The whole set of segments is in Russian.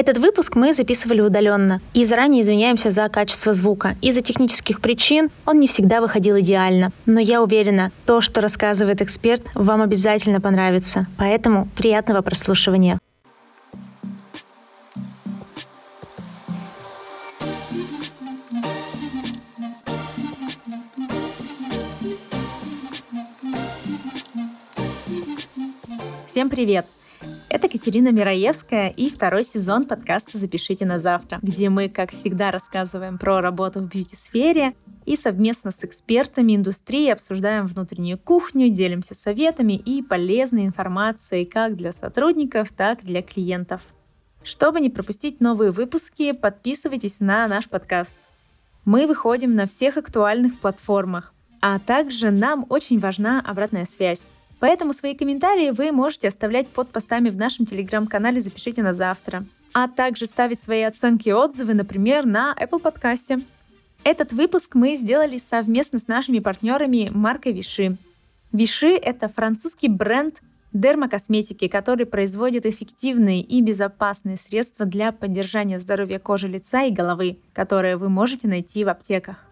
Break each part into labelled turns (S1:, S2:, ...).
S1: Этот выпуск мы записывали удаленно и заранее извиняемся за качество звука. Из-за технических причин он не всегда выходил идеально. Но я уверена, то, что рассказывает эксперт, вам обязательно понравится. Поэтому приятного прослушивания. Всем привет! Это Катерина Мираевская и второй сезон подкаста «Запишите на завтра», где мы, как всегда, рассказываем про работу в бьюти-сфере и совместно с экспертами индустрии обсуждаем внутреннюю кухню, делимся советами и полезной информацией как для сотрудников, так и для клиентов. Чтобы не пропустить новые выпуски, подписывайтесь на наш подкаст. Мы выходим на всех актуальных платформах, а также нам очень важна обратная связь. Поэтому свои комментарии вы можете оставлять под постами в нашем телеграм-канале «Запишите на завтра», а также ставить свои оценки и отзывы, например, на Apple подкасте. Этот выпуск мы сделали совместно с нашими партнерами маркой Виши. Виши — это французский бренд дермокосметики, который производит эффективные и безопасные средства для поддержания здоровья кожи лица и головы, которые вы можете найти в аптеках.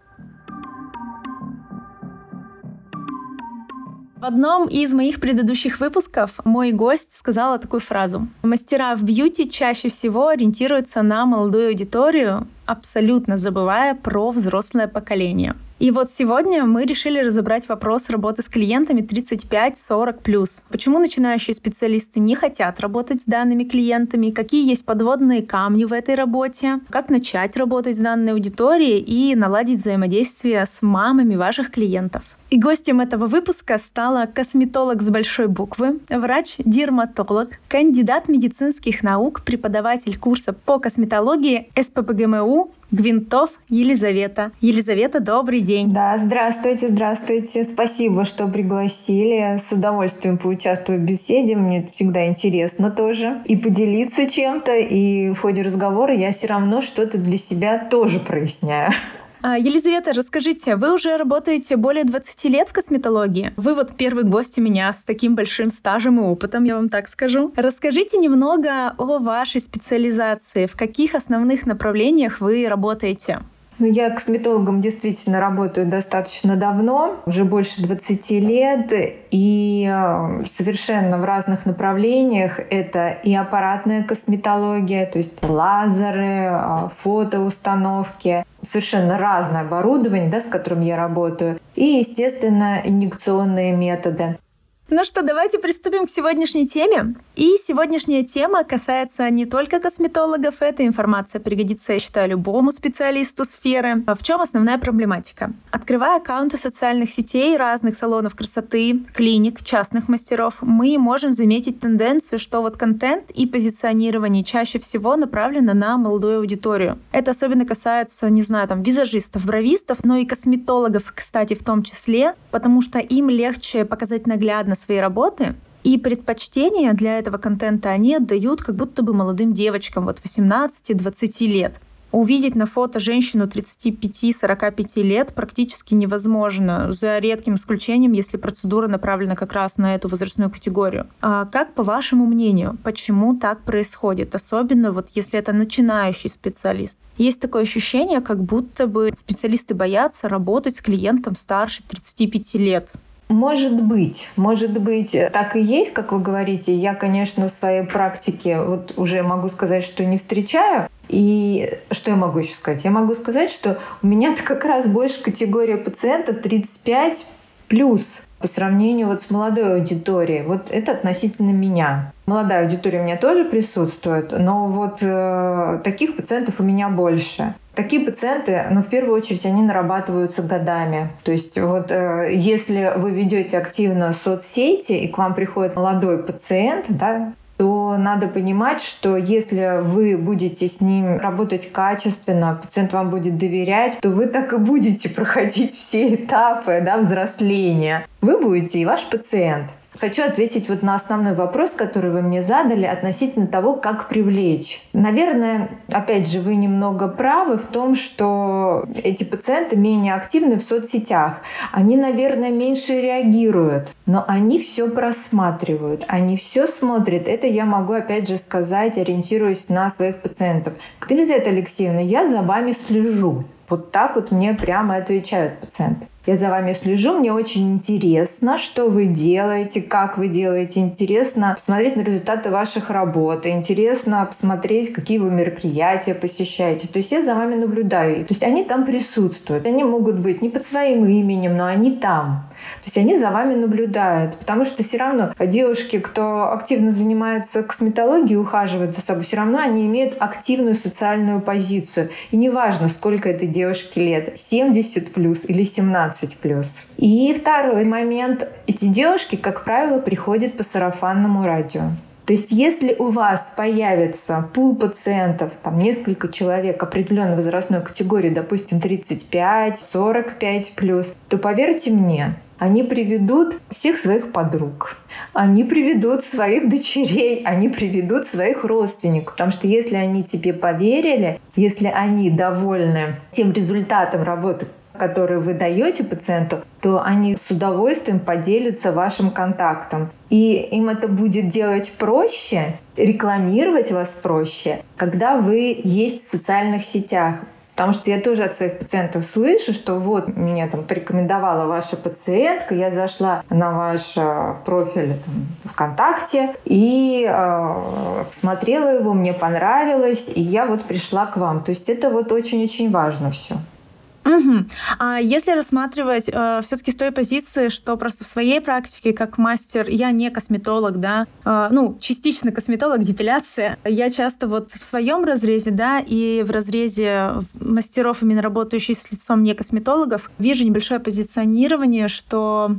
S1: В одном из моих предыдущих выпусков мой гость сказала такую фразу. Мастера в бьюти чаще всего ориентируются на молодую аудиторию, абсолютно забывая про взрослое поколение. И вот сегодня мы решили разобрать вопрос работы с клиентами 35-40+. Почему начинающие специалисты не хотят работать с данными клиентами, какие есть подводные камни в этой работе, как начать работать с данной аудиторией и наладить взаимодействие с мамами ваших клиентов. И гостем этого выпуска стала косметолог с большой буквы, врач-дерматолог, кандидат медицинских наук, преподаватель курса по косметологии СПБГМУ Гвинтов Елизавета. Елизавета, добрый день.
S2: Да, здравствуйте, здравствуйте. Спасибо, что пригласили. С удовольствием поучаствую в беседе. Мне всегда интересно тоже. И поделиться чем-то. И в ходе разговора я все равно что-то для себя тоже проясняю.
S1: А, Елизавета, расскажите, вы уже работаете более 20 лет в косметологии. Вы вот первый гость у меня с таким большим стажем и опытом, я вам так скажу. Расскажите немного о вашей специализации. В каких основных направлениях вы работаете?
S2: Ну, я косметологом действительно работаю достаточно давно, уже больше 20 лет, и э, совершенно в разных направлениях. Это и аппаратная косметология, то есть лазеры, э, фотоустановки, совершенно разное оборудование, да, с которым я работаю, и, естественно, инъекционные методы.
S1: Ну что, давайте приступим к сегодняшней теме. И сегодняшняя тема касается не только косметологов. Эта информация пригодится, я считаю, любому специалисту сферы. В чем основная проблематика? Открывая аккаунты социальных сетей, разных салонов красоты, клиник, частных мастеров, мы можем заметить тенденцию, что вот контент и позиционирование чаще всего направлено на молодую аудиторию. Это особенно касается, не знаю, там, визажистов, бровистов, но и косметологов, кстати, в том числе, потому что им легче показать наглядно свои работы, и предпочтения для этого контента они отдают как будто бы молодым девочкам, вот 18-20 лет. Увидеть на фото женщину 35-45 лет практически невозможно, за редким исключением, если процедура направлена как раз на эту возрастную категорию. А как, по вашему мнению, почему так происходит? Особенно вот если это начинающий специалист. Есть такое ощущение, как будто бы специалисты боятся работать с клиентом старше 35 лет.
S2: Может быть, может быть, так и есть, как вы говорите. Я, конечно, в своей практике вот уже могу сказать, что не встречаю. И что я могу еще сказать? Я могу сказать, что у меня как раз больше категория пациентов 35 плюс по сравнению вот с молодой аудиторией. Вот это относительно меня. Молодая аудитория у меня тоже присутствует, но вот э, таких пациентов у меня больше. Такие пациенты, ну, в первую очередь, они нарабатываются годами. То есть вот э, если вы ведете активно соцсети, и к вам приходит молодой пациент, да, то надо понимать, что если вы будете с ним работать качественно, пациент вам будет доверять, то вы так и будете проходить все этапы да, взросления. Вы будете и ваш пациент. Хочу ответить вот на основной вопрос, который вы мне задали относительно того, как привлечь. Наверное, опять же, вы немного правы в том, что эти пациенты менее активны в соцсетях. Они, наверное, меньше реагируют, но они все просматривают, они все смотрят. Это я могу, опять же, сказать, ориентируясь на своих пациентов. Елизавета Алексеевна, я за вами слежу. Вот так вот мне прямо отвечают пациенты. Я за вами слежу, мне очень интересно, что вы делаете, как вы делаете. Интересно посмотреть на результаты ваших работ. Интересно посмотреть, какие вы мероприятия посещаете. То есть я за вами наблюдаю. То есть они там присутствуют. Они могут быть не под своим именем, но они там. То есть они за вами наблюдают. Потому что все равно девушки, кто активно занимается косметологией, ухаживает за собой, все равно они имеют активную социальную позицию. И неважно, сколько этой девушке лет, 70 плюс или 17 20+. И второй момент. Эти девушки, как правило, приходят по сарафанному радио. То есть если у вас появится пул пациентов, там несколько человек определенной возрастной категории, допустим, 35, 45 плюс, то поверьте мне, они приведут всех своих подруг, они приведут своих дочерей, они приведут своих родственников. Потому что если они тебе поверили, если они довольны тем результатом работы, которые вы даете пациенту, то они с удовольствием поделятся вашим контактом. И им это будет делать проще, рекламировать вас проще, когда вы есть в социальных сетях. Потому что я тоже от своих пациентов слышу, что вот меня там порекомендовала ваша пациентка, я зашла на ваш э, профиль там, ВКонтакте и э, смотрела его, мне понравилось, и я вот пришла к вам. То есть это вот очень-очень важно все.
S1: Угу. А если рассматривать э, все-таки с той позиции, что просто в своей практике как мастер, я не косметолог, да, э, ну, частично косметолог, депиляция, я часто вот в своем разрезе, да, и в разрезе мастеров, именно работающих с лицом не косметологов, вижу небольшое позиционирование, что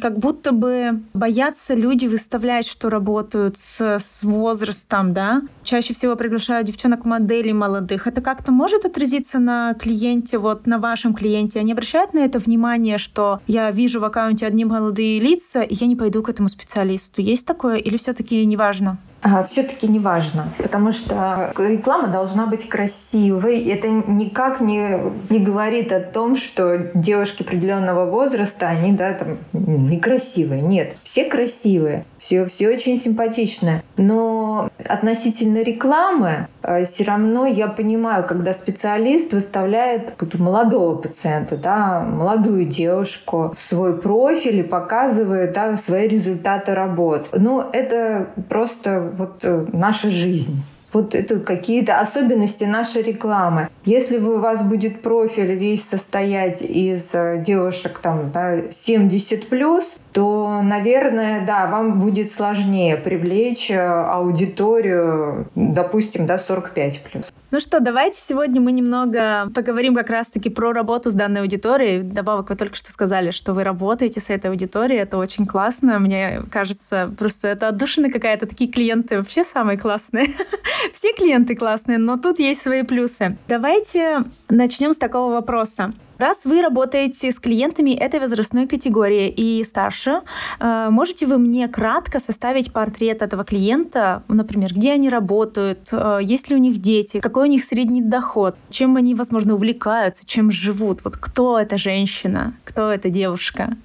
S1: как будто бы боятся люди выставлять, что работают с, с возрастом, да. Чаще всего приглашают девчонок-моделей молодых. Это как-то может отразиться на клиенте, вот на вашем клиенте? Они обращают на это внимание, что я вижу в аккаунте одни молодые лица, и я не пойду к этому специалисту. Есть такое или все-таки не важно?
S2: а, все-таки не важно, потому что реклама должна быть красивой. Это никак не, не говорит о том, что девушки определенного возраста, они да, там, некрасивые. Нет, все красивые, все, все очень симпатичное. Но относительно рекламы, э, все равно я понимаю, когда специалист выставляет молодого пациента, да, молодую девушку свой профиль и показывает да, свои результаты работ. Ну, это просто вот э, наша жизнь. Вот это какие-то особенности нашей рекламы. Если у вас будет профиль весь состоять из э, девушек там, да, 70 плюс, то, наверное, да, вам будет сложнее привлечь э, аудиторию, допустим, да, 45 плюс.
S1: Ну что, давайте сегодня мы немного поговорим как раз-таки про работу с данной аудиторией. Добавок вы только что сказали, что вы работаете с этой аудиторией, это очень классно. Мне кажется, просто это отдушина какая-то. Такие клиенты вообще самые классные. Все клиенты классные, но тут есть свои плюсы. Давайте начнем с такого вопроса. Раз вы работаете с клиентами этой возрастной категории и старше, э, можете вы мне кратко составить портрет этого клиента, например, где они работают, э, есть ли у них дети, какой у них средний доход, чем они, возможно, увлекаются, чем живут, вот кто эта женщина, кто эта девушка?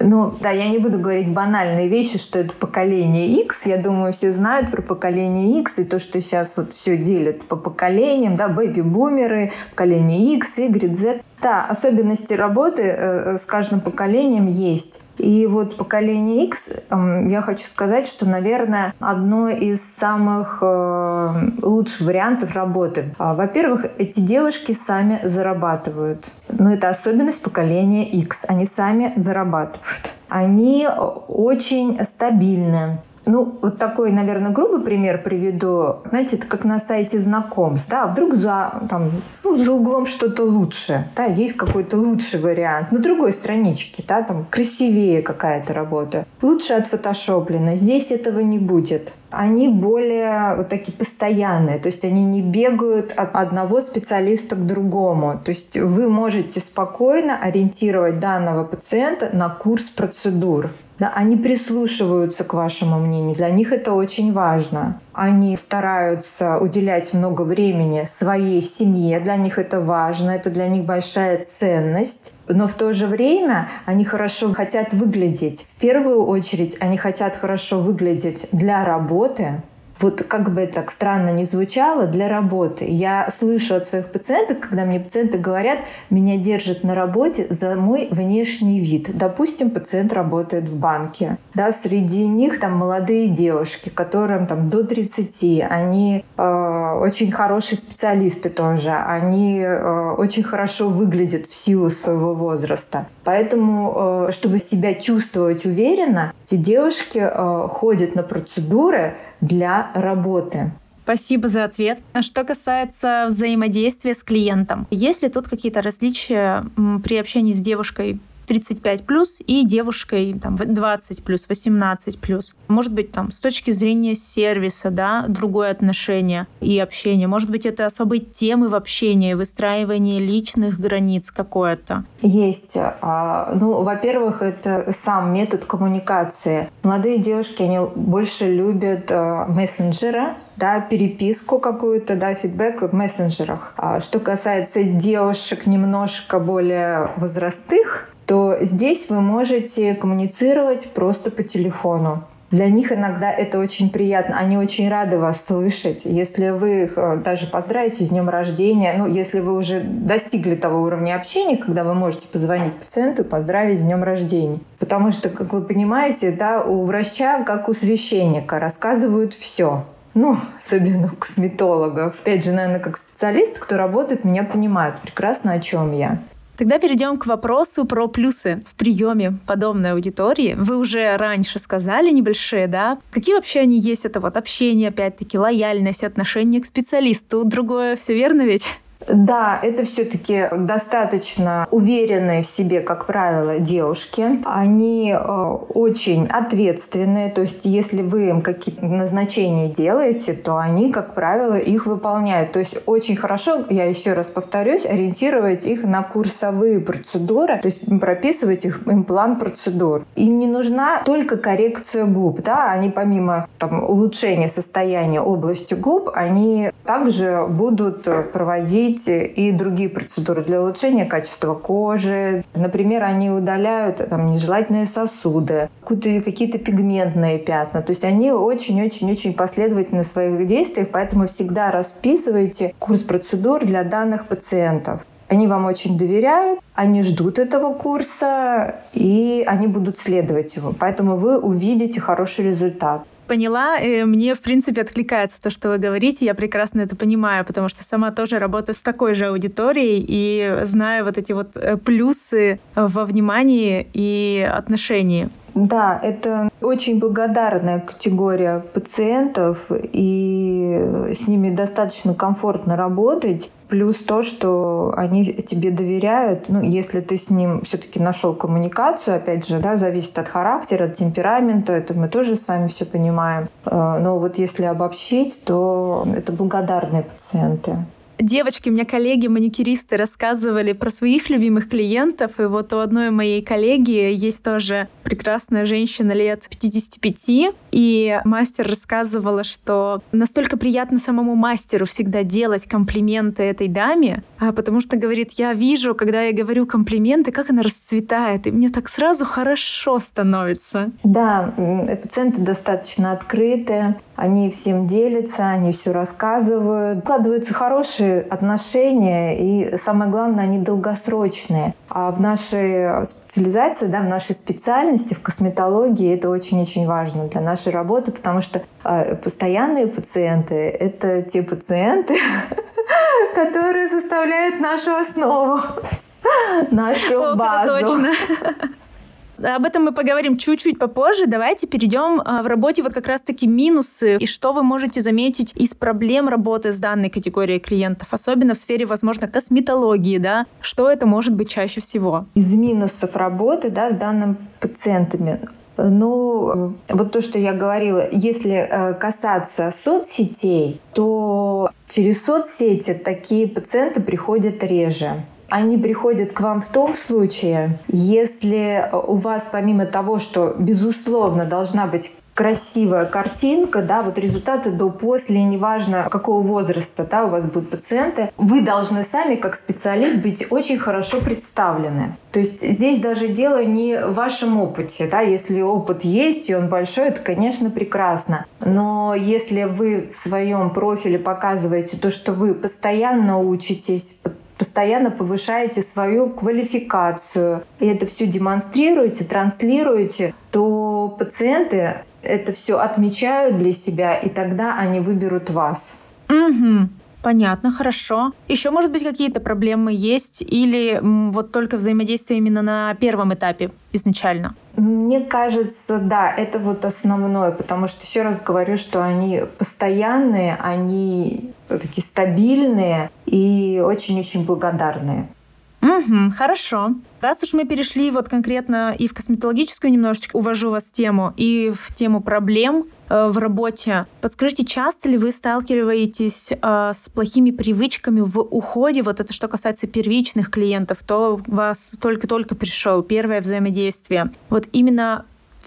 S2: Ну, да, я не буду говорить банальные вещи, что это поколение X. Я думаю, все знают про поколение X и то, что сейчас вот все делят по поколениям, да, бэби-бумеры, поколение X, Y, Z. Да, особенности работы э, э, с каждым поколением есть. И вот поколение X, я хочу сказать, что, наверное, одно из самых э, лучших вариантов работы. А, во-первых, эти девушки сами зарабатывают. Но это особенность поколения X. Они сами зарабатывают. Они очень стабильны. Ну, вот такой, наверное, грубый пример приведу. Знаете, это как на сайте знакомств. Да, вдруг за, там, ну, за углом что-то лучше. Да, есть какой-то лучший вариант. На другой страничке, да, там красивее какая-то работа. Лучше отфотошоплено. Здесь этого не будет. они более вот такие постоянные, то есть они не бегают от одного специалиста к другому. То есть вы можете спокойно ориентировать данного пациента на курс процедур. Да, они прислушиваются к вашему мнению. Для них это очень важно. Они стараются уделять много времени своей семье. Для них это важно. Это для них большая ценность. Но в то же время они хорошо хотят выглядеть. В первую очередь они хотят хорошо выглядеть для работы, вот как бы это так странно не звучало, для работы. Я слышу от своих пациентов, когда мне пациенты говорят, меня держат на работе за мой внешний вид. Допустим, пациент работает в банке. Да, среди них там молодые девушки, которым там до 30, они э, очень хорошие специалисты тоже, они э, очень хорошо выглядят в силу своего возраста. Поэтому, э, чтобы себя чувствовать уверенно, эти девушки э, ходят на процедуры для работы.
S1: Спасибо за ответ. А что касается взаимодействия с клиентом, есть ли тут какие-то различия при общении с девушкой 35 плюс и девушкой там, 20 плюс, 18 плюс. Может быть, там, с точки зрения сервиса, да, другое отношение и общение. Может быть, это особые темы в общении, выстраивание личных границ какое-то.
S2: Есть. А, ну, во-первых, это сам метод коммуникации. Молодые девушки, они больше любят а, мессенджера, да, переписку какую-то, да, фидбэк в мессенджерах. А что касается девушек немножко более возрастых, то здесь вы можете коммуницировать просто по телефону. Для них иногда это очень приятно. Они очень рады вас слышать. Если вы их э, даже поздравите с днем рождения, ну, если вы уже достигли того уровня общения, когда вы можете позвонить пациенту и поздравить с днем рождения. Потому что, как вы понимаете, да, у врача, как у священника, рассказывают все. Ну, особенно косметологов. Опять же, наверное, как специалист, кто работает, меня понимают прекрасно, о чем я.
S1: Тогда перейдем к вопросу про плюсы в приеме подобной аудитории. Вы уже раньше сказали небольшие, да? Какие вообще они есть? Это вот общение, опять-таки, лояльность, отношение к специалисту. Другое все верно ведь?
S2: Да, это все-таки достаточно уверенные в себе, как правило, девушки. Они э, очень ответственные, то есть если вы им какие-то назначения делаете, то они, как правило, их выполняют. То есть очень хорошо, я еще раз повторюсь, ориентировать их на курсовые процедуры, то есть прописывать их, им план процедур. Им не нужна только коррекция губ, да, они помимо там, улучшения состояния области губ, они также будут проводить проводить и другие процедуры для улучшения качества кожи. Например, они удаляют там, нежелательные сосуды, какие-то пигментные пятна. То есть они очень-очень-очень последовательны в своих действиях, поэтому всегда расписывайте курс процедур для данных пациентов. Они вам очень доверяют, они ждут этого курса, и они будут следовать его. Поэтому вы увидите хороший результат
S1: поняла. И мне, в принципе, откликается то, что вы говорите. Я прекрасно это понимаю, потому что сама тоже работаю с такой же аудиторией и знаю вот эти вот э, плюсы во внимании и отношении.
S2: Да, это очень благодарная категория пациентов, и с ними достаточно комфортно работать. Плюс то, что они тебе доверяют, ну, если ты с ним все-таки нашел коммуникацию, опять же, да, зависит от характера, от темперамента, это мы тоже с вами все понимаем. Э, но вот если обобщить, то это благодарные пациенты
S1: девочки, мне коллеги, маникюристы рассказывали про своих любимых клиентов. И вот у одной моей коллеги есть тоже прекрасная женщина лет 55. И мастер рассказывала, что настолько приятно самому мастеру всегда делать комплименты этой даме, а потому что, говорит, я вижу, когда я говорю комплименты, как она расцветает, и мне так сразу хорошо становится.
S2: Да, пациенты достаточно открытые, они всем делятся, они все рассказывают. Складываются хорошие отношения, и самое главное, они долгосрочные. А в нашей специализации, да, в нашей специальности, в косметологии это очень-очень важно для нашей работы, потому что э, постоянные пациенты — это те пациенты, которые составляют нашу основу, нашу базу.
S1: Об этом мы поговорим чуть-чуть попозже. Давайте перейдем а, в работе вот как раз-таки минусы и что вы можете заметить из проблем работы с данной категорией клиентов, особенно в сфере, возможно, косметологии, да? Что это может быть чаще всего?
S2: Из минусов работы, да, с данными пациентами Ну, вот то, что я говорила, если э, касаться соцсетей, то через соцсети такие пациенты приходят реже. Они приходят к вам в том случае, если у вас помимо того, что безусловно должна быть красивая картинка, да, вот результаты до после, неважно какого возраста, да, у вас будут пациенты, вы должны сами как специалист быть очень хорошо представлены. То есть здесь даже дело не в вашем опыте, да, если опыт есть и он большой, это, конечно, прекрасно. Но если вы в своем профиле показываете то, что вы постоянно учитесь, постоянно повышаете свою квалификацию, и это все демонстрируете, транслируете, то пациенты это все отмечают для себя, и тогда они выберут вас.
S1: Угу. Понятно, хорошо. Еще, может быть, какие-то проблемы есть или вот только взаимодействие именно на первом этапе изначально?
S2: Мне кажется, да, это вот основное, потому что еще раз говорю, что они постоянные, они такие стабильные и очень-очень благодарные.
S1: Угу, хорошо. Раз уж мы перешли вот конкретно и в косметологическую немножечко, увожу вас в тему, и в тему проблем в работе, подскажите, часто ли вы сталкиваетесь э, с плохими привычками в уходе? Вот это что касается первичных клиентов, то у вас только-только пришел первое взаимодействие. Вот именно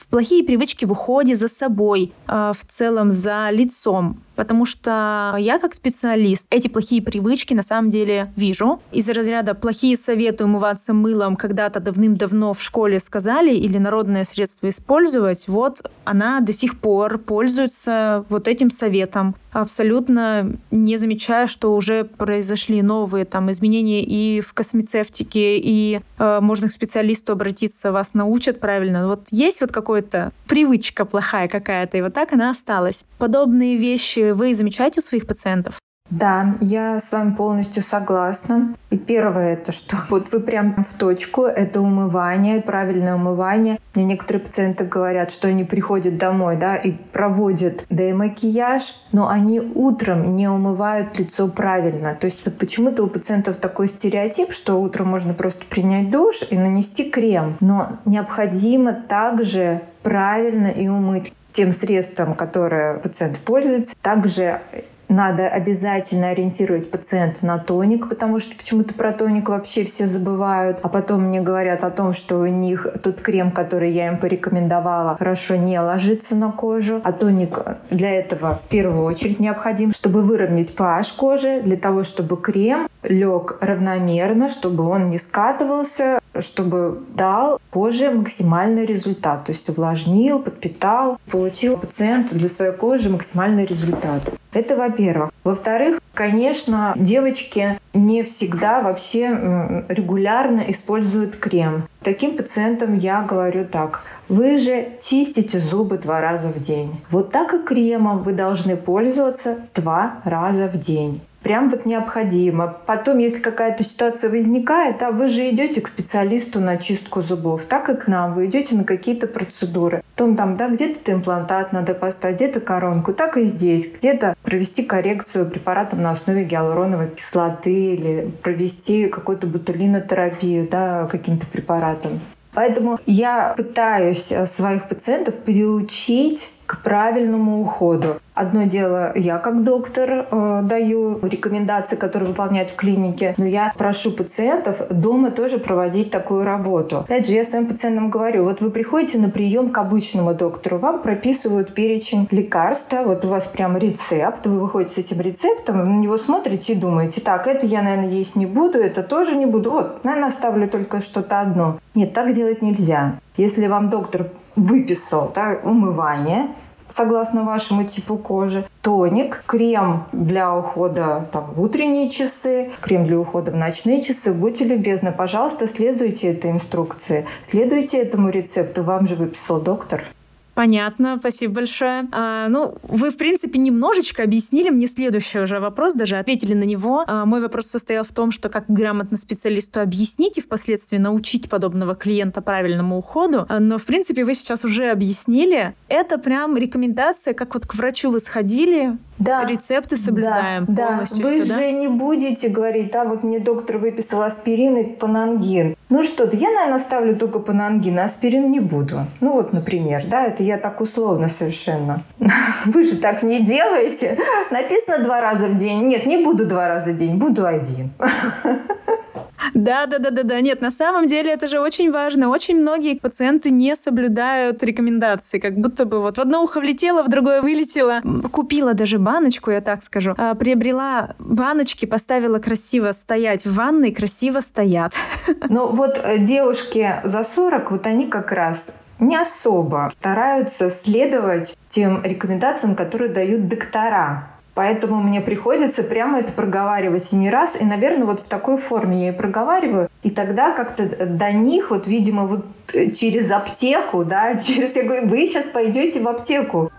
S1: плохие привычки в уходе за собой, э, в целом за лицом потому что я как специалист эти плохие привычки на самом деле вижу. Из разряда плохие советы умываться мылом когда-то давным-давно в школе сказали или народное средство использовать, вот она до сих пор пользуется вот этим советом, абсолютно не замечая, что уже произошли новые там изменения и в космецевтике, и э, можно к специалисту обратиться, вас научат правильно. Вот есть вот какая-то привычка плохая какая-то, и вот так она осталась. Подобные вещи вы замечаете у своих пациентов?
S2: Да, я с вами полностью согласна. И первое это что вот вы прям в точку, это умывание, правильное умывание. Мне некоторые пациенты говорят, что они приходят домой, да, и проводят демакияж, но они утром не умывают лицо правильно. То есть вот почему-то у пациентов такой стереотип, что утром можно просто принять душ и нанести крем. Но необходимо также правильно и умыть тем средством, которое пациент пользуется. Также надо обязательно ориентировать пациента на тоник, потому что почему-то про тоник вообще все забывают. А потом мне говорят о том, что у них тот крем, который я им порекомендовала, хорошо не ложится на кожу. А тоник для этого в первую очередь необходим, чтобы выровнять pH кожи, для того, чтобы крем лег равномерно, чтобы он не скатывался, чтобы дал коже максимальный результат. То есть увлажнил, подпитал, получил пациент для своей кожи максимальный результат. Это во-первых. Во-вторых, конечно, девочки не всегда вообще регулярно используют крем. Таким пациентам я говорю так. Вы же чистите зубы два раза в день. Вот так и кремом вы должны пользоваться два раза в день прям вот необходимо. Потом, если какая-то ситуация возникает, а вы же идете к специалисту на чистку зубов, так и к нам, вы идете на какие-то процедуры. Потом там, да, где-то имплантат надо поставить, где-то коронку, так и здесь. Где-то провести коррекцию препаратом на основе гиалуроновой кислоты или провести какую-то ботулинотерапию, да, каким-то препаратом. Поэтому я пытаюсь э, своих пациентов переучить к правильному уходу. Одно дело, я как доктор э, даю рекомендации, которые выполняют в клинике, но я прошу пациентов дома тоже проводить такую работу. Опять же, я своим пациентам говорю, вот вы приходите на прием к обычному доктору, вам прописывают перечень лекарств, вот у вас прям рецепт, вы выходите с этим рецептом, на него смотрите и думаете, так, это я, наверное, есть не буду, это тоже не буду, вот, наверное, оставлю только что-то одно. Нет, так делать нельзя. Если вам доктор выписал да, умывание, согласно вашему типу кожи, тоник, крем для ухода там, в утренние часы, крем для ухода в ночные часы. Будьте любезны, пожалуйста, следуйте этой инструкции, следуйте этому рецепту, вам же выписал доктор.
S1: Понятно, спасибо большое. А, ну, вы, в принципе, немножечко объяснили мне следующий уже вопрос, даже ответили на него. А, мой вопрос состоял в том, что как грамотно специалисту объяснить и впоследствии научить подобного клиента правильному уходу. А, но, в принципе, вы сейчас уже объяснили. Это прям рекомендация, как вот к врачу вы сходили, да. рецепты соблюдаем
S2: да,
S1: полностью.
S2: Да. Вы
S1: все,
S2: же
S1: да?
S2: не будете говорить, да, вот мне доктор выписал аспирин и панангин. Ну что-то, я, наверное, ставлю только панангин, аспирин не буду. Ну вот, например, да, это я так условно совершенно. Вы же так не делаете. Написано два раза в день. Нет, не буду два раза в день, буду один.
S1: Да, да, да, да, да. Нет, на самом деле это же очень важно. Очень многие пациенты не соблюдают рекомендации, как будто бы вот в одно ухо влетело, в другое вылетело. Купила даже баночку, я так скажу. А, приобрела баночки, поставила красиво стоять в ванной, красиво стоят.
S2: Ну вот э, девушки за 40, вот они как раз не особо стараются следовать тем рекомендациям, которые дают доктора. Поэтому мне приходится прямо это проговаривать и не раз. И, наверное, вот в такой форме я и проговариваю. И тогда как-то до них, вот, видимо, вот через аптеку, да, через... Я говорю, вы сейчас пойдете в аптеку.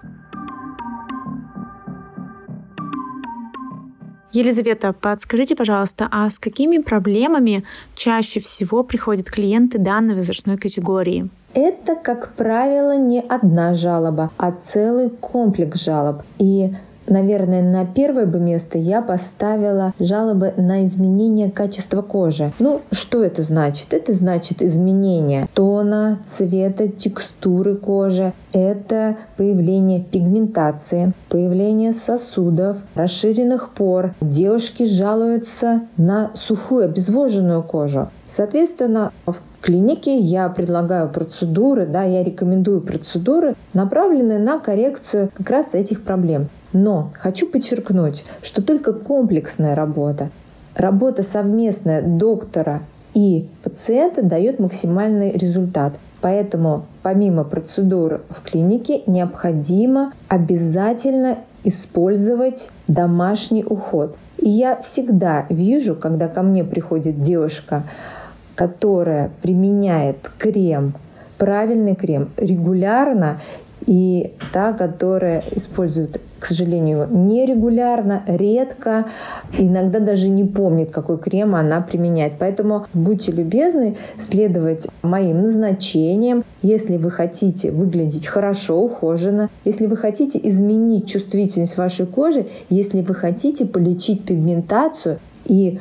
S1: Елизавета, подскажите, пожалуйста, а с какими проблемами чаще всего приходят клиенты данной возрастной категории?
S2: Это, как правило, не одна жалоба, а целый комплекс жалоб. И Наверное, на первое бы место я поставила жалобы на изменение качества кожи. Ну, что это значит? Это значит изменение тона, цвета, текстуры кожи. Это появление пигментации, появление сосудов, расширенных пор. Девушки жалуются на сухую, обезвоженную кожу. Соответственно, в клинике я предлагаю процедуры, да, я рекомендую процедуры, направленные на коррекцию как раз этих проблем. Но хочу подчеркнуть, что только комплексная работа, работа совместная доктора и пациента дает максимальный результат. Поэтому помимо процедур в клинике необходимо обязательно использовать домашний уход. И я всегда вижу, когда ко мне приходит девушка, которая применяет крем, правильный крем регулярно, и та, которая использует, к сожалению, нерегулярно, редко, иногда даже не помнит, какой крем она применяет. Поэтому будьте любезны следовать моим назначениям, если вы хотите выглядеть хорошо, ухоженно, если вы хотите изменить чувствительность вашей кожи, если вы хотите полечить пигментацию и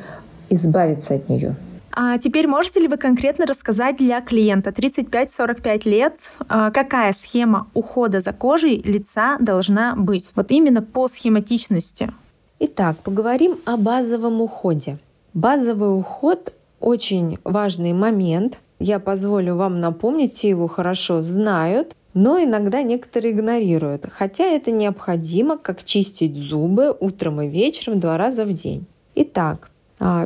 S2: избавиться от нее.
S1: А теперь можете ли вы конкретно рассказать для клиента 35-45 лет, а, какая схема ухода за кожей лица должна быть? Вот именно по схематичности.
S2: Итак, поговорим о базовом уходе. Базовый уход – очень важный момент. Я позволю вам напомнить, все его хорошо знают, но иногда некоторые игнорируют. Хотя это необходимо, как чистить зубы утром и вечером два раза в день. Итак,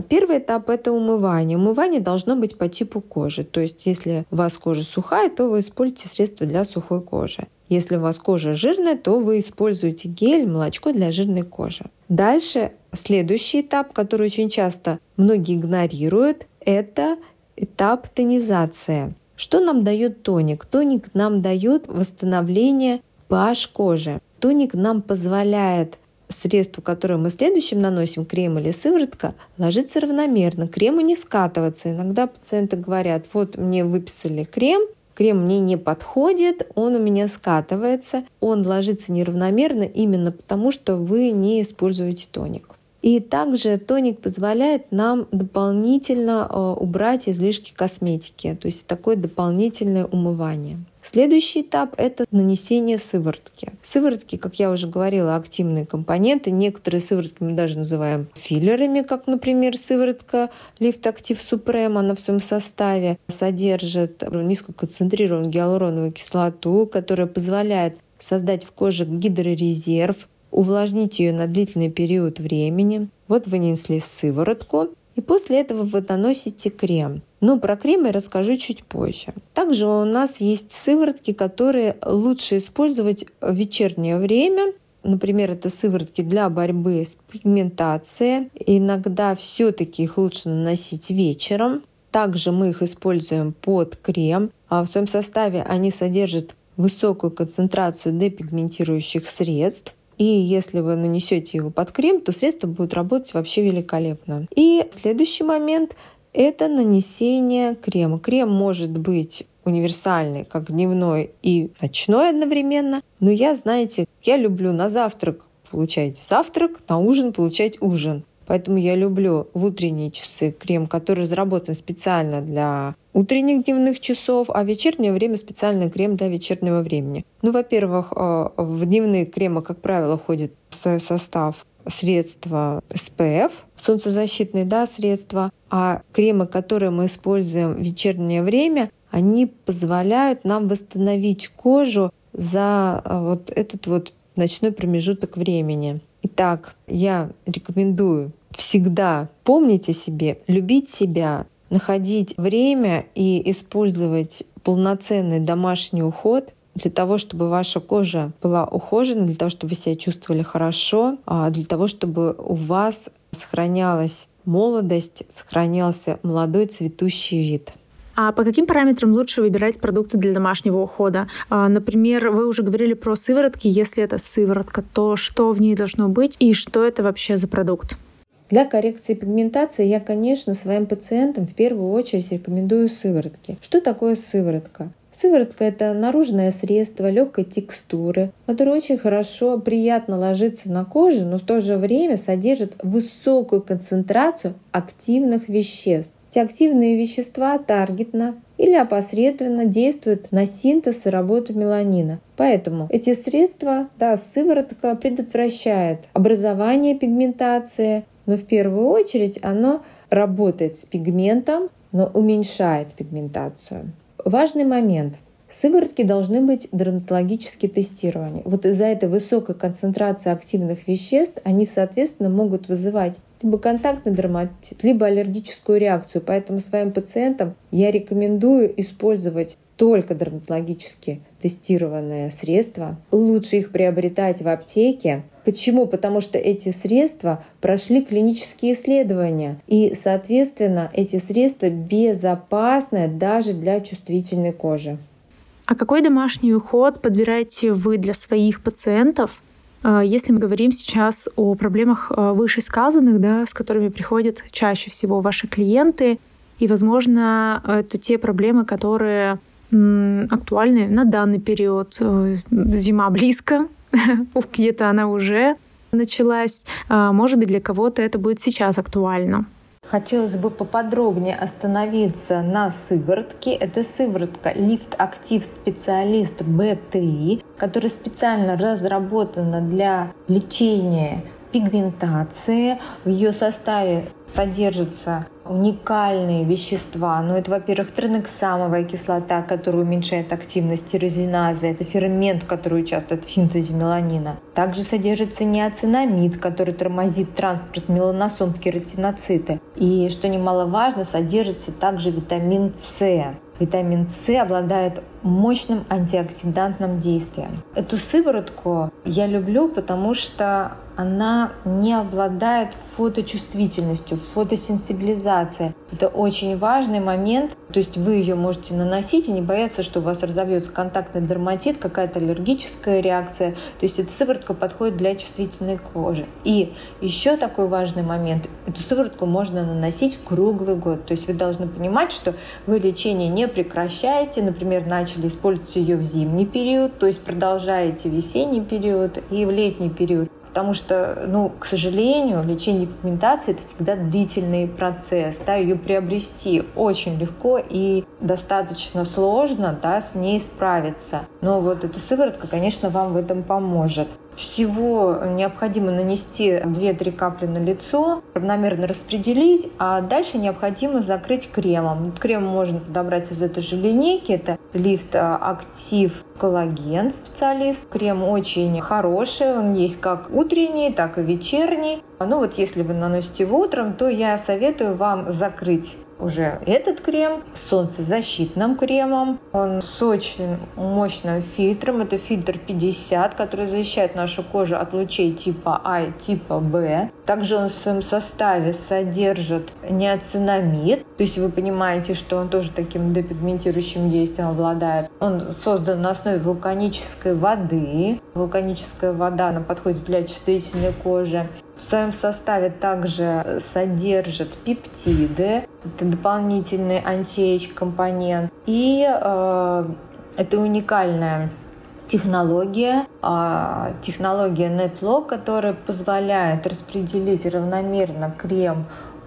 S2: первый этап – это умывание. Умывание должно быть по типу кожи. То есть, если у вас кожа сухая, то вы используете средства для сухой кожи. Если у вас кожа жирная, то вы используете гель, молочко для жирной кожи. Дальше следующий этап, который очень часто многие игнорируют, это этап тонизации. Что нам дает тоник? Тоник нам дает восстановление pH кожи. Тоник нам позволяет средство, которое мы следующим наносим, крем или сыворотка, ложится равномерно, крему не скатываться. Иногда пациенты говорят, вот мне выписали крем, крем мне не подходит, он у меня скатывается, он ложится неравномерно именно потому, что вы не используете тоник. И также тоник позволяет нам дополнительно э, убрать излишки косметики, то есть такое дополнительное умывание. Следующий этап – это нанесение сыворотки. Сыворотки, как я уже говорила, активные компоненты. Некоторые сыворотки мы даже называем филлерами, как, например, сыворотка Lift Active Supreme. Она в своем составе содержит низкоконцентрированную гиалуроновую кислоту, которая позволяет создать в коже гидрорезерв, увлажнить ее на длительный период времени. Вот вы нанесли сыворотку, и после этого вы наносите крем. Но про крем я расскажу чуть позже. Также у нас есть сыворотки, которые лучше использовать в вечернее время. Например, это сыворотки для борьбы с пигментацией. Иногда все-таки их лучше наносить вечером. Также мы их используем под крем. А в своем составе они содержат высокую концентрацию депигментирующих средств. И если вы нанесете его под крем, то средство будет работать вообще великолепно. И следующий момент – это нанесение крема. Крем может быть универсальный, как дневной и ночной одновременно. Но я, знаете, я люблю на завтрак получать завтрак, на ужин получать ужин. Поэтому я люблю в утренние часы крем, который разработан специально для утренних дневных часов, а в вечернее время специальный крем для вечернего времени. Ну, во-первых, э, в дневные кремы, как правило, входит в свой состав средства SPF, солнцезащитные да, средства, а кремы, которые мы используем в вечернее время, они позволяют нам восстановить кожу за э, вот этот вот ночной промежуток времени. Итак, я рекомендую всегда помнить о себе, любить себя, находить время и использовать полноценный домашний уход для того, чтобы ваша кожа была ухожена, для того, чтобы вы себя чувствовали хорошо, а для того, чтобы у вас сохранялась молодость, сохранялся молодой цветущий вид.
S1: А по каким параметрам лучше выбирать продукты для домашнего ухода? А, например, вы уже говорили про сыворотки. Если это сыворотка, то что в ней должно быть и что это вообще за продукт?
S2: Для коррекции пигментации я, конечно, своим пациентам в первую очередь рекомендую сыворотки. Что такое сыворотка? Сыворотка – это наружное средство легкой текстуры, которое очень хорошо, приятно ложится на кожу, но в то же время содержит высокую концентрацию активных веществ. Эти активные вещества таргетно или опосредованно действуют на синтез и работу меланина. Поэтому эти средства, да, сыворотка предотвращает образование пигментации, но в первую очередь оно работает с пигментом, но уменьшает пигментацию. Важный момент. Сыворотки должны быть дерматологически тестированы. Вот из-за этой высокой концентрации активных веществ они, соответственно, могут вызывать либо контактный дерматит, либо аллергическую реакцию. Поэтому своим пациентам я рекомендую использовать только дерматологически тестированные средства. Лучше их приобретать в аптеке. Почему? Потому что эти средства прошли клинические исследования. И, соответственно, эти средства безопасны даже для чувствительной кожи.
S1: А какой домашний уход подбираете вы для своих пациентов? А, если мы говорим сейчас о проблемах а, вышесказанных, да, с которыми приходят чаще всего ваши клиенты, и, возможно, это те проблемы, которые актуальны на данный период. Э, зима близко, где-то она уже началась. А, может быть, для кого-то это будет сейчас актуально.
S2: Хотелось бы поподробнее остановиться на сыворотке. Это сыворотка Lift Active Специалист B3, которая специально разработана для лечения пигментации. В ее составе содержится уникальные вещества. Ну, это, во-первых, тренексамовая кислота, которая уменьшает активность тирозиназы. Это фермент, который участвует в синтезе меланина. Также содержится неоцинамид, который тормозит транспорт меланосом в кератиноциты. И, что немаловажно, содержится также витамин С. Витамин С обладает мощным антиоксидантным действием. Эту сыворотку я люблю, потому что она не обладает фоточувствительностью, фотосенсибилизацией. Это очень важный момент. То есть вы ее можете наносить и не бояться, что у вас разовьется контактный дерматит, какая-то аллергическая реакция. То есть эта сыворотка подходит для чувствительной кожи. И еще такой важный момент. Эту сыворотку можно наносить круглый год. То есть вы должны понимать, что вы лечение не прекращаете. Например, начали использовать ее в зимний период, то есть продолжаете весенний период и в летний период. Потому что, ну, к сожалению, лечение пигментации — это всегда длительный процесс. Да, ее приобрести очень легко и достаточно сложно да, с ней справиться. Но вот эта сыворотка, конечно, вам в этом поможет. Всего необходимо нанести 2-3 капли на лицо, равномерно распределить, а дальше необходимо закрыть кремом. Крем можно подобрать из этой же линейки. Это лифт актив коллаген специалист. Крем очень хороший, он есть как утренний, так и вечерний. Ну вот если вы наносите его утром, то я советую вам закрыть уже этот крем с солнцезащитным кремом. Он с очень мощным фильтром. Это фильтр 50, который защищает нашу кожу от лучей типа А и типа Б. Также он в своем составе содержит неоцинамид. То есть вы понимаете, что он тоже таким депигментирующим действием обладает. Он создан на основе вулканической воды. Вулканическая вода, она подходит для чувствительной кожи. В своем составе также содержит пептиды, это дополнительный антиэйдж компонент. И э, это уникальная технология, а, технология NetLock, которая позволяет распределить равномерно крем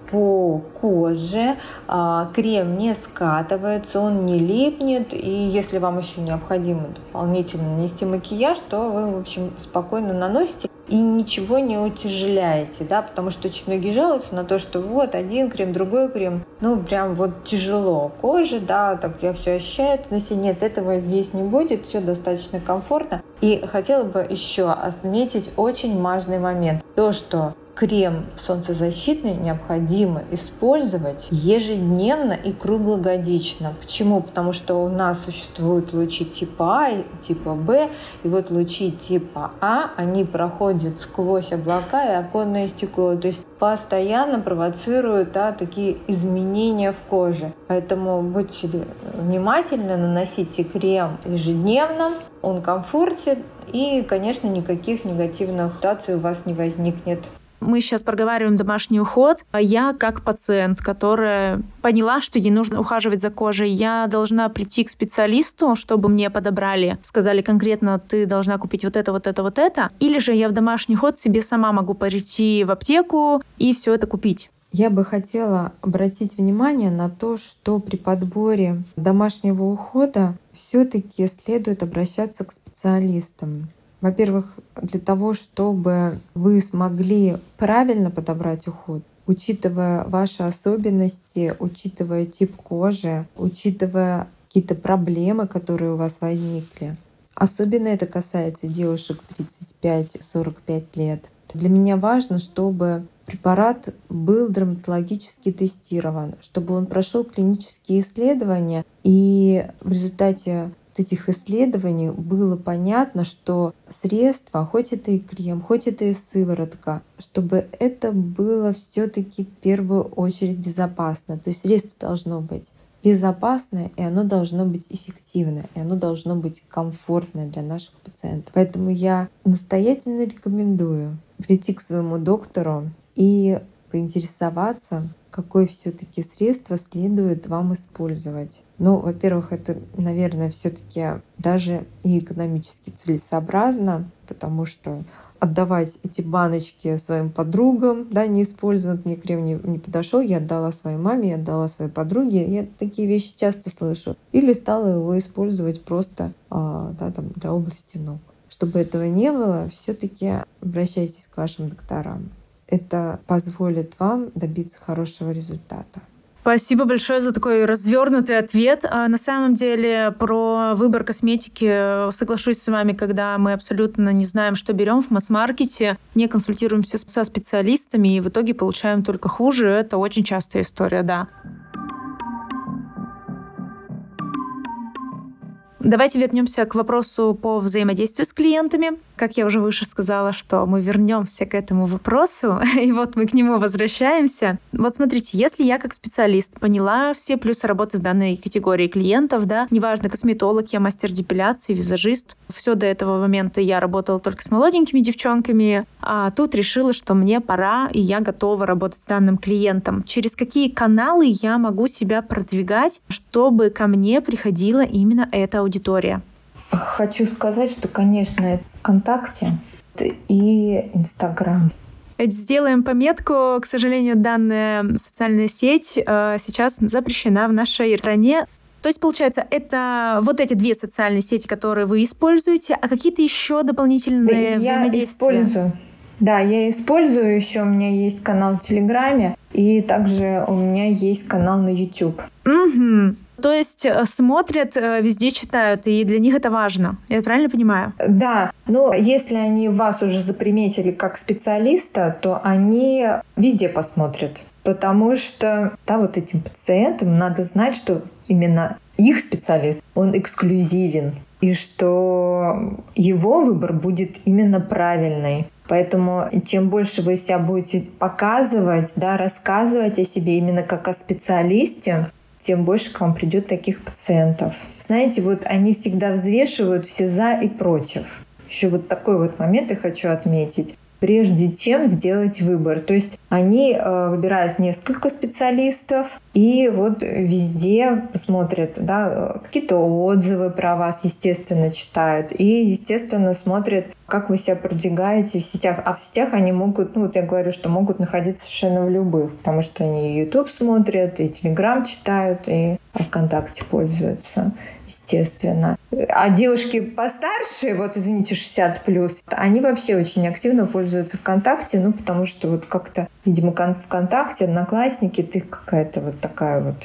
S2: по коже, а, крем не скатывается, он не липнет, и если вам еще необходимо дополнительно нанести макияж, то вы, в общем, спокойно наносите и ничего не утяжеляете, да, потому что очень многие жалуются на то, что вот один крем, другой крем, ну прям вот тяжело. Коже, да, так я все ощущаю, но если нет, этого здесь не будет, все достаточно комфортно. И хотела бы еще отметить очень важный момент, то, что крем солнцезащитный необходимо использовать ежедневно и круглогодично. Почему? Потому что у нас существуют лучи типа А и типа Б, и вот лучи типа А, они проходят сквозь облака и оконное стекло, то есть постоянно провоцируют да, такие изменения в коже. Поэтому будьте внимательны, наносите крем ежедневно, он комфортен, и, конечно, никаких негативных ситуаций у вас не возникнет.
S1: Мы сейчас проговариваем домашний уход. А я как пациент, которая поняла, что ей нужно ухаживать за кожей, я должна прийти к специалисту, чтобы мне подобрали, сказали конкретно, ты должна купить вот это, вот это, вот это. Или же я в домашний уход себе сама могу прийти в аптеку и все это купить.
S2: Я бы хотела обратить внимание на то, что при подборе домашнего ухода все-таки следует обращаться к специалистам. Во-первых, для того, чтобы вы смогли правильно подобрать уход, учитывая ваши особенности, учитывая тип кожи, учитывая какие-то проблемы, которые у вас возникли. Особенно это касается девушек 35-45 лет. Для меня важно, чтобы препарат был дерматологически тестирован, чтобы он прошел клинические исследования, и в результате этих исследований было понятно, что средство, хоть это и крем, хоть это и сыворотка, чтобы это было все-таки в первую очередь безопасно. То есть средство должно быть безопасное, и оно должно быть эффективное, и оно должно быть комфортное для наших пациентов. Поэтому я настоятельно рекомендую прийти к своему доктору и поинтересоваться, какое все-таки средство следует вам использовать. Ну, во-первых, это, наверное, все-таки даже и экономически целесообразно, потому что отдавать эти баночки своим подругам, да, не использовать, мне крем не, не подошел, я отдала своей маме, я отдала своей подруге, я такие вещи часто слышу. Или стала его использовать просто а, да, там, для области ног. Чтобы этого не было, все-таки обращайтесь к вашим докторам это позволит вам добиться хорошего результата.
S1: Спасибо большое за такой развернутый ответ. А на самом деле про выбор косметики соглашусь с вами, когда мы абсолютно не знаем, что берем в масс-маркете, не консультируемся со специалистами и в итоге получаем только хуже. Это очень частая история, да. Давайте вернемся к вопросу по взаимодействию с клиентами. Как я уже выше сказала, что мы вернемся к этому вопросу, и вот мы к нему возвращаемся. Вот смотрите, если я как специалист поняла все плюсы работы с данной категорией клиентов, да, неважно, косметолог, я мастер депиляции, визажист, все до этого момента я работала только с молоденькими девчонками, а тут решила, что мне пора, и я готова работать с данным клиентом. Через какие каналы я могу себя продвигать, чтобы ко мне приходила именно эта аудитория? Аудитория?
S2: Хочу сказать, что, конечно, это ВКонтакте и Инстаграм.
S1: Сделаем пометку. К сожалению, данная социальная сеть э, сейчас запрещена в нашей стране. То есть, получается, это вот эти две социальные сети, которые вы используете, а какие-то еще дополнительные
S2: я
S1: взаимодействия?
S2: Я использую. Да, я использую еще, у меня есть канал в Телеграме, и также у меня есть канал на YouTube.
S1: Угу. То есть э, смотрят, э, везде читают, и для них это важно. Я правильно понимаю?
S2: Да. Но если они вас уже заприметили как специалиста, то они везде посмотрят. Потому что, да, вот этим пациентам надо знать, что именно их специалист, он эксклюзивен, и что его выбор будет именно правильный. Поэтому чем больше вы себя будете показывать, да, рассказывать о себе именно как о специалисте, тем больше к вам придет таких пациентов. Знаете, вот они всегда взвешивают все за и против. Еще вот такой вот момент я хочу отметить. Прежде чем сделать выбор. То есть они э, выбирают несколько специалистов и вот везде смотрят, да, какие-то отзывы про вас, естественно, читают и, естественно, смотрят, как вы себя продвигаете в сетях. А в сетях они могут, ну вот я говорю, что могут находиться совершенно в любых, потому что они YouTube смотрят, и Telegram читают, и ВКонтакте пользуются естественно. А девушки постарше, вот извините, 60 плюс, они вообще очень активно пользуются ВКонтакте, ну потому что вот как-то, видимо, ВКонтакте, одноклассники, ты какая-то вот такая вот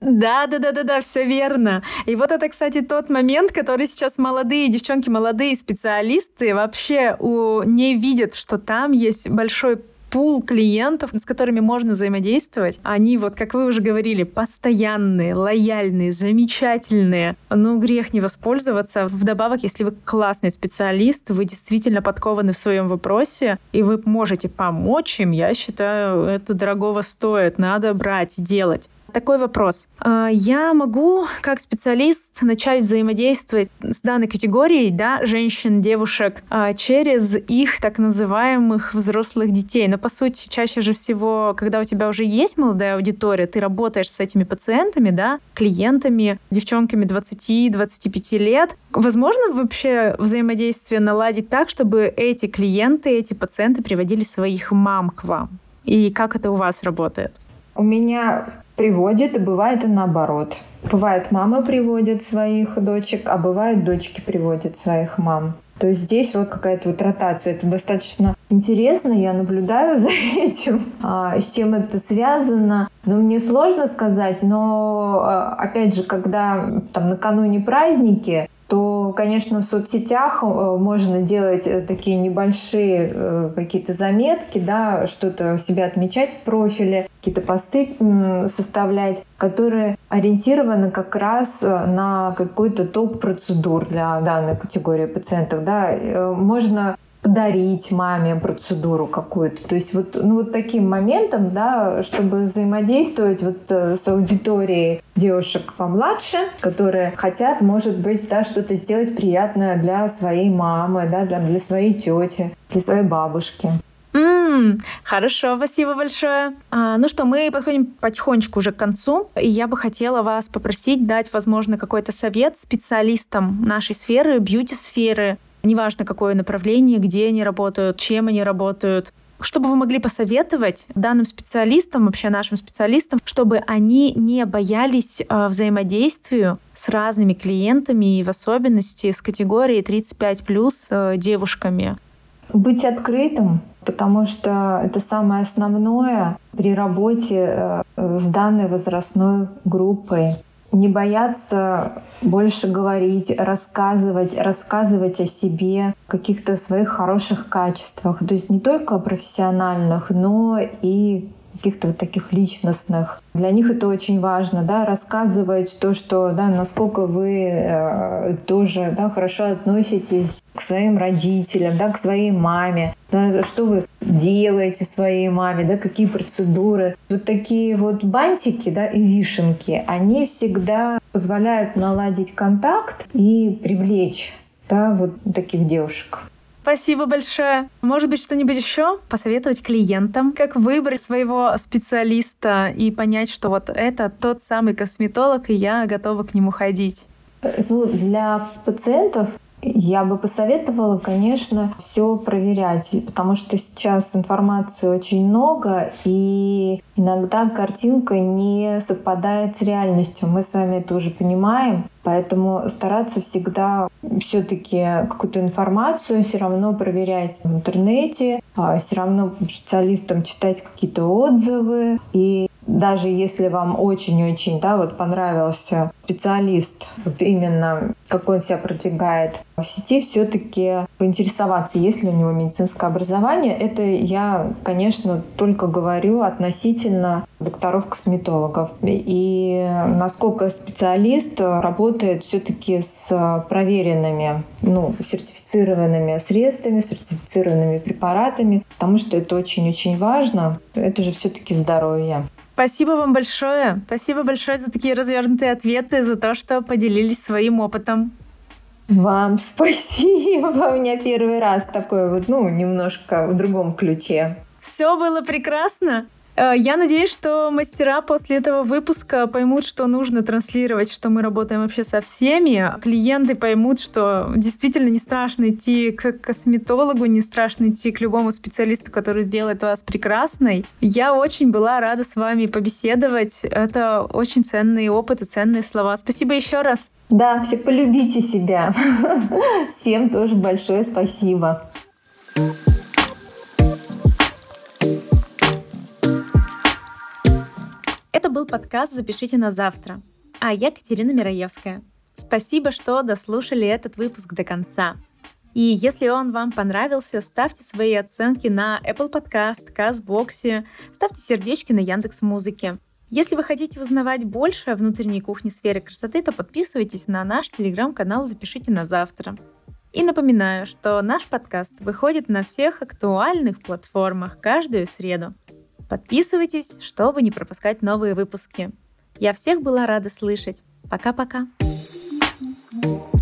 S1: Да, да, да, да, да, все верно. И вот это, кстати, тот момент, который сейчас молодые девчонки, молодые специалисты вообще у, не видят, что там есть большой пул клиентов, с которыми можно взаимодействовать, они, вот как вы уже говорили, постоянные, лояльные, замечательные. Ну, грех не воспользоваться. Вдобавок, если вы классный специалист, вы действительно подкованы в своем вопросе, и вы можете помочь им, я считаю, это дорогого стоит. Надо брать, делать такой вопрос. А, я могу, как специалист, начать взаимодействовать с данной категорией да, женщин, девушек а, через их так называемых взрослых детей. Но, по сути, чаще же всего, когда у тебя уже есть молодая аудитория, ты работаешь с этими пациентами, да, клиентами, девчонками 20-25 лет. Возможно вообще взаимодействие наладить так, чтобы эти клиенты, эти пациенты приводили своих мам к вам? И как это у вас работает?
S2: У меня приводит, и бывает и наоборот. Бывает, мамы приводят своих дочек, а бывает, дочки приводят своих мам. То есть здесь вот какая-то вот ротация. Это достаточно интересно, я наблюдаю за этим, а, с чем это связано. Но мне сложно сказать, но а, опять же, когда там накануне праздники, то, конечно, в соцсетях э, можно делать э, такие небольшие э, какие-то заметки, да, что-то себя отмечать в профиле, какие-то посты составлять, которые ориентированы как раз на какой-то топ процедур для данной категории пациентов. Да. Можно подарить маме процедуру какую-то. То есть вот, ну, вот таким моментом, да, чтобы взаимодействовать вот э, с аудиторией девушек помладше, которые хотят, может быть, да, что-то сделать приятное для своей мамы, да, для, для своей тети, для своей бабушки.
S1: Mm, хорошо, спасибо большое. А, ну что, мы подходим потихонечку уже к концу, и я бы хотела вас попросить дать, возможно, какой-то совет специалистам нашей сферы, бьюти-сферы, неважно какое направление, где они работают, чем они работают, что бы вы могли посоветовать данным специалистам, вообще нашим специалистам, чтобы они не боялись э, взаимодействию с разными клиентами и в особенности с категорией 35 плюс э, девушками?
S2: Быть открытым, потому что это самое основное при работе э, с данной возрастной группой не бояться больше говорить, рассказывать, рассказывать о себе, каких-то своих хороших качествах. То есть не только профессиональных, но и каких-то вот таких личностных. Для них это очень важно, да, рассказывать то, что, да, насколько вы э, тоже, да, хорошо относитесь к своим родителям, да, к своей маме, да, что вы делаете своей маме, да, какие процедуры. Вот такие вот бантики, да, и вишенки, они всегда позволяют наладить контакт и привлечь, да, вот таких девушек.
S1: Спасибо большое. Может быть, что-нибудь еще посоветовать клиентам, как выбрать своего специалиста и понять, что вот это тот самый косметолог, и я готова к нему ходить?
S2: Ну, для пациентов я бы посоветовала, конечно, все проверять, потому что сейчас информации очень много, и иногда картинка не совпадает с реальностью. Мы с вами это уже понимаем. Поэтому стараться всегда все-таки какую-то информацию все равно проверять в интернете, а все равно специалистам читать какие-то отзывы и даже если вам очень-очень да, вот понравился специалист, вот именно как он себя продвигает в сети, все-таки поинтересоваться, есть ли у него медицинское образование. Это я, конечно, только говорю относительно докторов-косметологов. И насколько специалист работает все-таки с проверенными, ну, сертифицированными средствами, сертифицированными препаратами, потому что это очень-очень важно. Это же все-таки здоровье.
S1: Спасибо вам большое. Спасибо большое за такие развернутые ответы, за то, что поделились своим опытом.
S2: Вам спасибо. У меня первый раз такой вот, ну, немножко в другом ключе.
S1: Все было прекрасно. Э, я надеюсь, что мастера после этого выпуска поймут, что нужно транслировать, что мы работаем вообще со всеми. Клиенты поймут, что действительно не страшно идти к косметологу, не страшно идти к любому специалисту, который сделает вас прекрасной. Я очень была рада с вами побеседовать. Это очень ценный опыт и ценные слова. Спасибо еще раз.
S2: Да, все полюбите себя. Всем тоже большое спасибо.
S1: Это был подкаст «Запишите на завтра». А я Катерина Мираевская. Спасибо, что дослушали этот выпуск до конца. И если он вам понравился, ставьте свои оценки на Apple Podcast, CastBox, ставьте сердечки на Яндекс Музыке. Если вы хотите узнавать больше о внутренней кухне сферы красоты, то подписывайтесь на наш телеграм-канал «Запишите на завтра». И напоминаю, что наш подкаст выходит на всех актуальных платформах каждую среду. Подписывайтесь, чтобы не пропускать новые выпуски. Я всех была рада слышать. Пока-пока. thank you